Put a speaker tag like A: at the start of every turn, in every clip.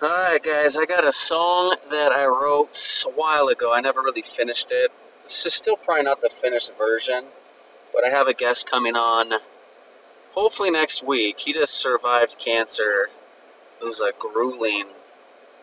A: Alright, guys, I got a song that I wrote a while ago. I never really finished it. This is still probably not the finished version, but I have a guest coming on hopefully next week. He just survived cancer. It was a grueling,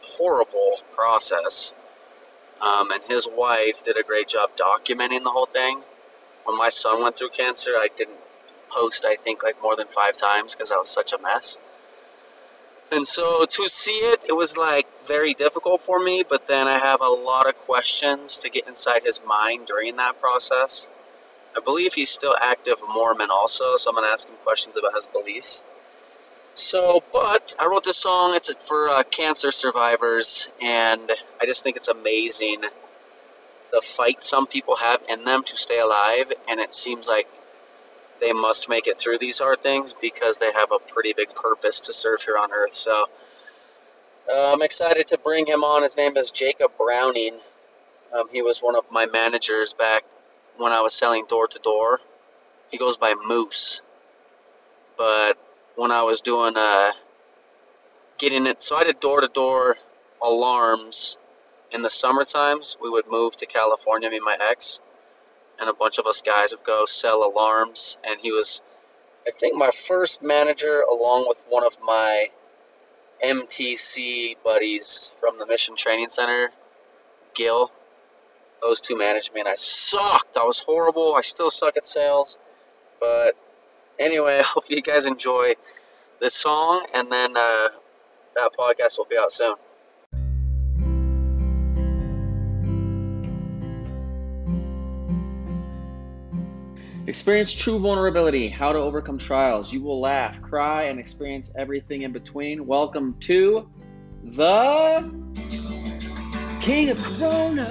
A: horrible process. Um, and his wife did a great job documenting the whole thing. When my son went through cancer, I didn't post, I think, like more than five times because I was such a mess. And so to see it, it was like very difficult for me, but then I have a lot of questions to get inside his mind during that process. I believe he's still active Mormon also, so I'm going to ask him questions about his beliefs. So, but I wrote this song, it's for uh, cancer survivors, and I just think it's amazing the fight some people have in them to stay alive, and it seems like they must make it through these hard things because they have a pretty big purpose to serve here on earth. So uh, I'm excited to bring him on. His name is Jacob Browning. Um, he was one of my managers back when I was selling door to door. He goes by Moose. But when I was doing uh, getting it, so I did door to door alarms in the summer times. We would move to California, me and my ex and a bunch of us guys would go sell alarms. And he was, I think, my first manager, along with one of my MTC buddies from the Mission Training Center, Gil. Those two managed me, and I sucked. I was horrible. I still suck at sales. But anyway, I hope you guys enjoy this song, and then uh, that podcast will be out soon. Experience true vulnerability, how to overcome trials. You will laugh, cry, and experience everything in between. Welcome to the King of Corona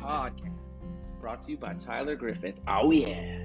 A: podcast, brought to you by Tyler Griffith. Oh, yeah.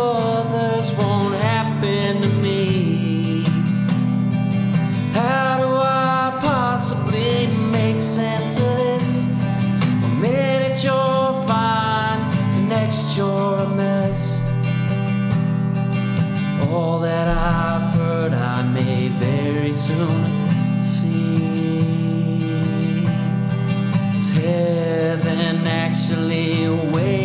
B: others won't happen to me. How do I possibly make sense of this? A minute you're fine, the next you're a mess. All that I've heard, I may very soon see. Is heaven actually away?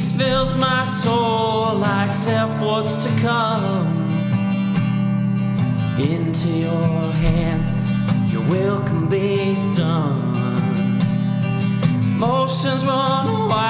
B: peace fills my soul. I accept what's to come into your hands. Your will can be done. Motions run wild.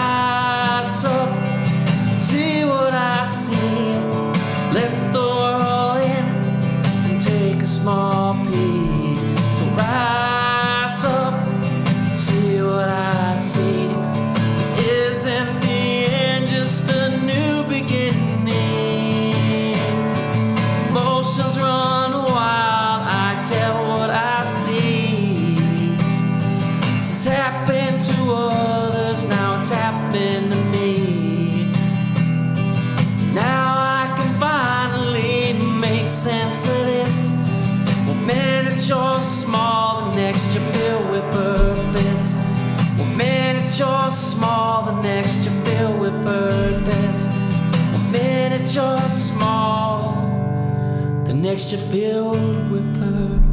B: coffee. So rise up, see what I see. This isn't the end, just a new beginning. Emotions run wild, I tell what I see. This has happened to others, now it's happening to me. You're small, the next you're filled with purpose.